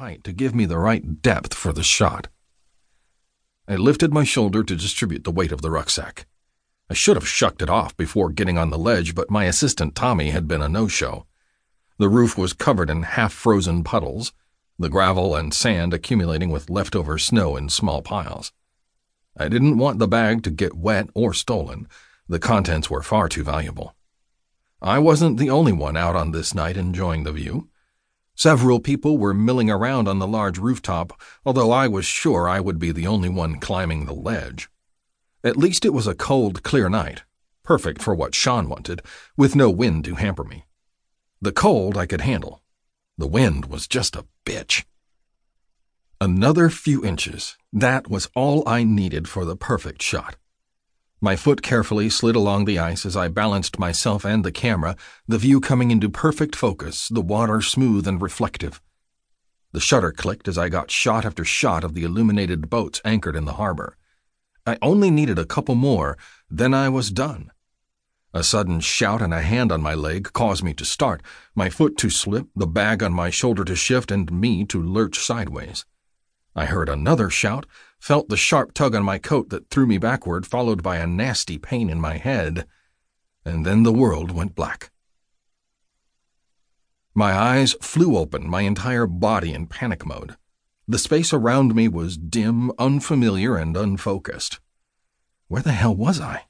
height to give me the right depth for the shot. I lifted my shoulder to distribute the weight of the rucksack. I should have shucked it off before getting on the ledge, but my assistant Tommy had been a no show. The roof was covered in half frozen puddles, the gravel and sand accumulating with leftover snow in small piles. I didn't want the bag to get wet or stolen. The contents were far too valuable. I wasn't the only one out on this night enjoying the view. Several people were milling around on the large rooftop, although I was sure I would be the only one climbing the ledge. At least it was a cold, clear night, perfect for what Sean wanted, with no wind to hamper me. The cold I could handle. The wind was just a bitch. Another few inches. That was all I needed for the perfect shot. My foot carefully slid along the ice as I balanced myself and the camera, the view coming into perfect focus, the water smooth and reflective. The shutter clicked as I got shot after shot of the illuminated boats anchored in the harbor. I only needed a couple more, then I was done. A sudden shout and a hand on my leg caused me to start, my foot to slip, the bag on my shoulder to shift, and me to lurch sideways. I heard another shout, felt the sharp tug on my coat that threw me backward, followed by a nasty pain in my head, and then the world went black. My eyes flew open, my entire body in panic mode. The space around me was dim, unfamiliar, and unfocused. Where the hell was I?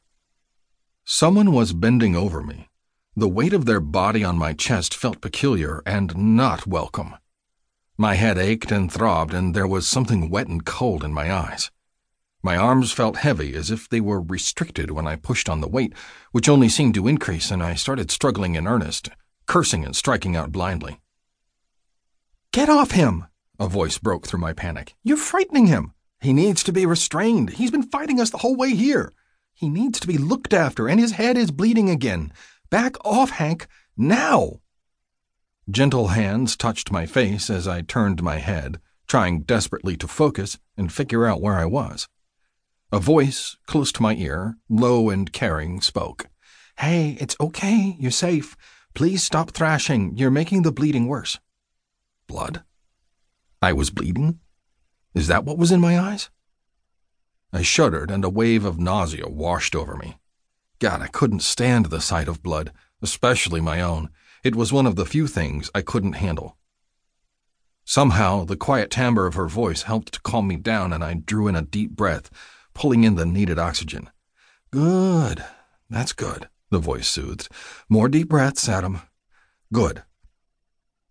Someone was bending over me. The weight of their body on my chest felt peculiar and not welcome. My head ached and throbbed, and there was something wet and cold in my eyes. My arms felt heavy, as if they were restricted when I pushed on the weight, which only seemed to increase, and I started struggling in earnest, cursing and striking out blindly. Get off him! A voice broke through my panic. You're frightening him. He needs to be restrained. He's been fighting us the whole way here. He needs to be looked after, and his head is bleeding again. Back off, Hank, now! Gentle hands touched my face as I turned my head, trying desperately to focus and figure out where I was. A voice, close to my ear, low and caring, spoke. Hey, it's okay. You're safe. Please stop thrashing. You're making the bleeding worse. Blood? I was bleeding? Is that what was in my eyes? I shuddered and a wave of nausea washed over me. God, I couldn't stand the sight of blood, especially my own. It was one of the few things I couldn't handle. Somehow, the quiet timbre of her voice helped to calm me down, and I drew in a deep breath, pulling in the needed oxygen. Good. That's good, the voice soothed. More deep breaths, Adam. Good.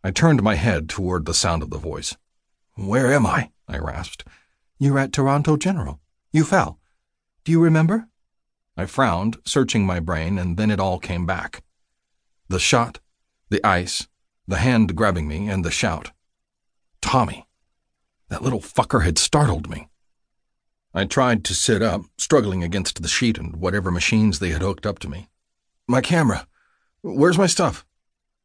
I turned my head toward the sound of the voice. Where am I? I rasped. You're at Toronto General. You fell. Do you remember? I frowned, searching my brain, and then it all came back. The shot, the ice, the hand grabbing me, and the shout. Tommy. That little fucker had startled me. I tried to sit up, struggling against the sheet and whatever machines they had hooked up to me. My camera. Where's my stuff?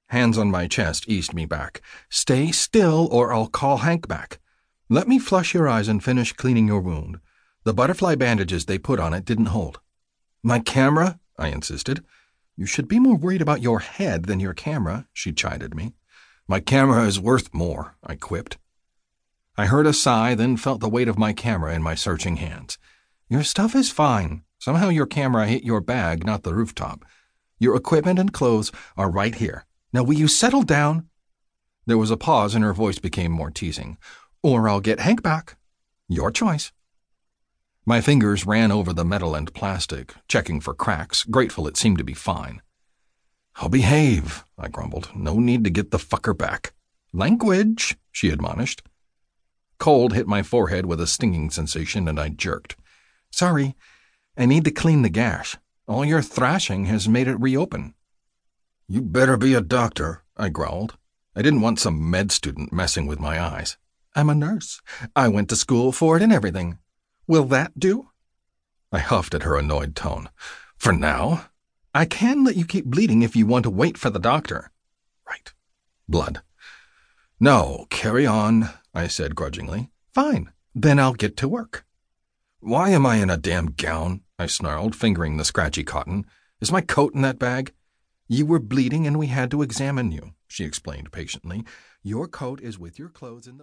Hands on my chest eased me back. Stay still, or I'll call Hank back. Let me flush your eyes and finish cleaning your wound. The butterfly bandages they put on it didn't hold. My camera? I insisted. You should be more worried about your head than your camera, she chided me. My camera is worth more, I quipped. I heard a sigh, then felt the weight of my camera in my searching hands. Your stuff is fine. Somehow your camera hit your bag, not the rooftop. Your equipment and clothes are right here. Now will you settle down? There was a pause and her voice became more teasing. Or I'll get Hank back. Your choice. My fingers ran over the metal and plastic, checking for cracks, grateful it seemed to be fine. I'll behave, I grumbled. No need to get the fucker back. Language, she admonished. Cold hit my forehead with a stinging sensation, and I jerked. Sorry, I need to clean the gash. All your thrashing has made it reopen. You better be a doctor, I growled. I didn't want some med student messing with my eyes. I'm a nurse. I went to school for it and everything. Will that do? I huffed at her annoyed tone. For now. I can let you keep bleeding if you want to wait for the doctor. Right. Blood. No, carry on, I said grudgingly. Fine. Then I'll get to work. Why am I in a damn gown? I snarled, fingering the scratchy cotton. Is my coat in that bag? You were bleeding and we had to examine you, she explained patiently. Your coat is with your clothes in the bag.